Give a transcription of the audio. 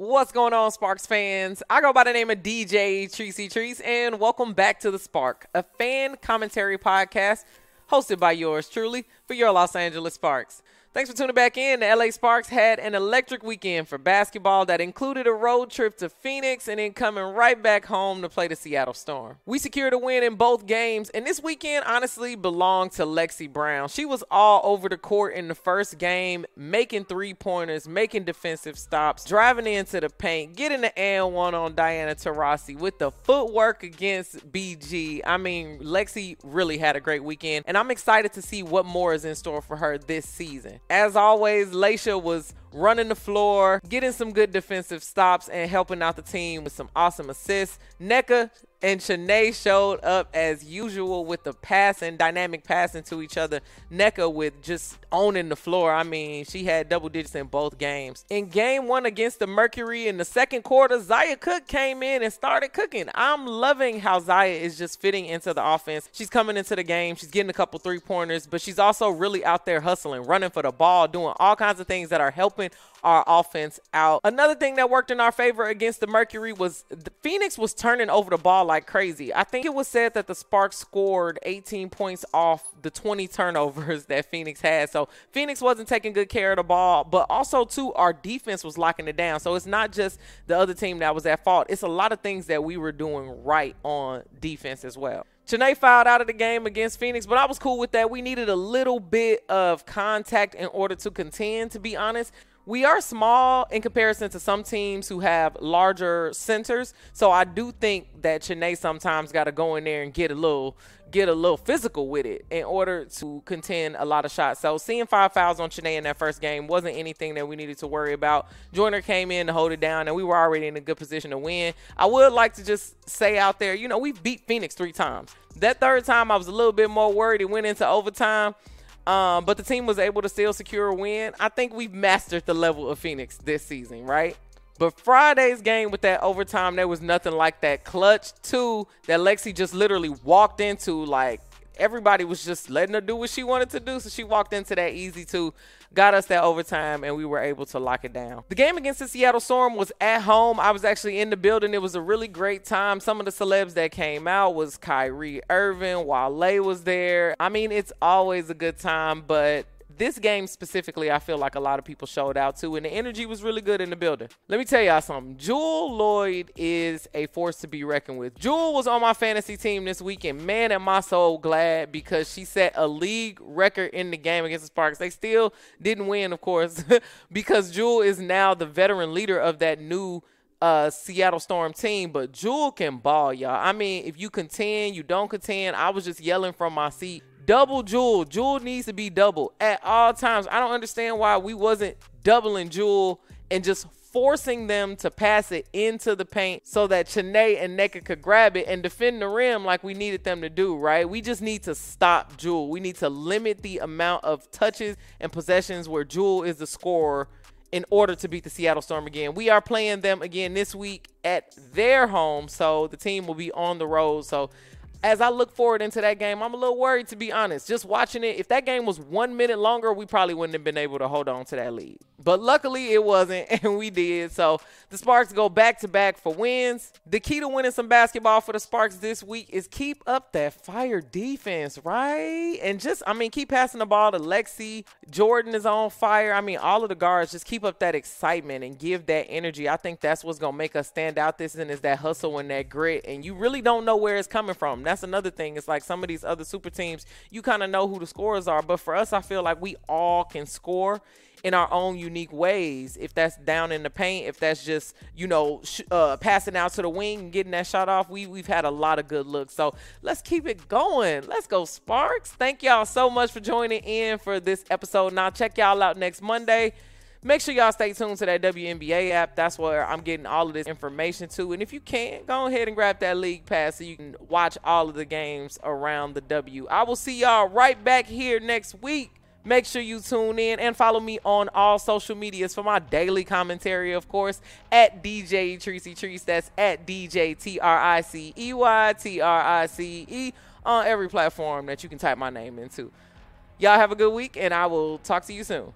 What's going on, Sparks fans? I go by the name of DJ Tricey Trice, and welcome back to The Spark, a fan commentary podcast hosted by yours truly for your Los Angeles Sparks. Thanks for tuning back in. The LA Sparks had an electric weekend for basketball that included a road trip to Phoenix and then coming right back home to play the Seattle Storm. We secured a win in both games, and this weekend honestly belonged to Lexie Brown. She was all over the court in the first game, making three pointers, making defensive stops, driving into the paint, getting the and one on Diana Taurasi with the footwork against BG. I mean, Lexie really had a great weekend, and I'm excited to see what more is in store for her this season. As always, Layshia was running the floor, getting some good defensive stops, and helping out the team with some awesome assists. Nneka and Chiney showed up as usual with the passing, dynamic passing to each other. Nneka with just owning the floor. I mean, she had double digits in both games. In game one against the Mercury in the second quarter, Zaya Cooke came in and started cooking. I'm loving how Zaya is just fitting into the offense. She's coming into the game, she's getting a couple three pointers, but she's also really out there hustling, running for the ball, doing all kinds of things that are helping our offense out. Another thing that worked in our favor against the Mercury was the Phoenix was turning over the ball like crazy. I think it was said that the Sparks scored 18 points off the 20 turnovers that Phoenix had. So Phoenix wasn't taking good care of the ball, but also too our defense was locking it down. So it's not just the other team that was at fault. It's a lot of things that we were doing right on defense as well. Chiney fouled out of the game against Phoenix, but I was cool with that. We needed a little bit of contact in order to contend, to be honest we are small in comparison to some teams who have larger centers. So I do think that Chiney sometimes got to go in there and get a little get a little physical with it in order to contend a lot of shots. So seeing five fouls on Chiney in that first game wasn't anything that we needed to worry about. Joyner came in to hold it down, and we were already in a good position to win. I would like to just say out there, you know, we beat Phoenix three times. That third time, I was a little bit more worried. It went into overtime. Um, but the team was able to still secure a win. I think we've mastered the level of Phoenix this season, right? But Friday's game with that overtime, there was nothing like that clutch two that Lexie just literally walked into. Like everybody was just letting her do what she wanted to do, so she walked into that easy two got us that overtime, and we were able to lock it down. The game against the Seattle Storm was at home. I was actually in the building. It was a really great time. Some of the celebs that came out was Kyrie Irving, Wale was there. I mean, it's always a good time, but this game specifically, I feel like a lot of people showed out to, and the energy was really good in the building. Let me tell y'all something. Jewell Loyd is a force to be reckoned with. Jewell was on my fantasy team this weekend. man, am I so glad because she set a league record in the game against the Sparks. They still didn't win, of course, because Jewell is now the veteran leader of that new uh, Seattle Storm team, but Jewell can ball, y'all. I mean, if you contend, you don't contend. I was just yelling from my seat double Jewell. Jewell needs to be double at all times. I don't understand why we wasn't doubling Jewell and just forcing them to pass it into the paint so that Chiney and Nneka could grab it and defend the rim like we needed them to do, right? We just need to stop Jewell. We need to limit the amount of touches and possessions where Jewell is the scorer in order to beat the Seattle Storm again. We are playing them again this week at their home, so the team will be on the road. So as I look forward into that game, I'm a little worried to be honest. Just watching it, if that game was one minute longer, we probably wouldn't have been able to hold on to that lead. But luckily it wasn't, and we did. So the Sparks go back to back for wins. The key to winning some basketball for the Sparks this week is keep up that fire defense, right? And just, I mean, keep passing the ball to Lexie. Jordin is on fire. I mean, all of the guards just keep up that excitement and give that energy. I think that's what's going to make us stand out this and is that hustle and that grit. And you really don't know where it's coming from that's another thing. It's like some of these other super teams, you kind of know who the scorers are. But for us, I feel like we all can score in our own unique ways. If that's down in the paint, if that's just you know sh- uh, passing out to the wing and getting that shot off, we we've had a lot of good looks. So let's keep it going. Let's go Sparks. Thank y'all so much for joining in for this episode. Now check y'all out next Monday. Make sure y'all stay tuned to that WNBA app. That's where I'm getting all of this information to. And if you can, go ahead and grab that league pass so you can watch all of the games around the W. I will see y'all right back here next week. Make sure you tune in and follow me on all social medias for my daily commentary, of course, at DJ Tricey Trice. That's at DJ T R I C E Y T R I C E on every platform that you can type my name into. Y'all have a good week, and I will talk to you soon.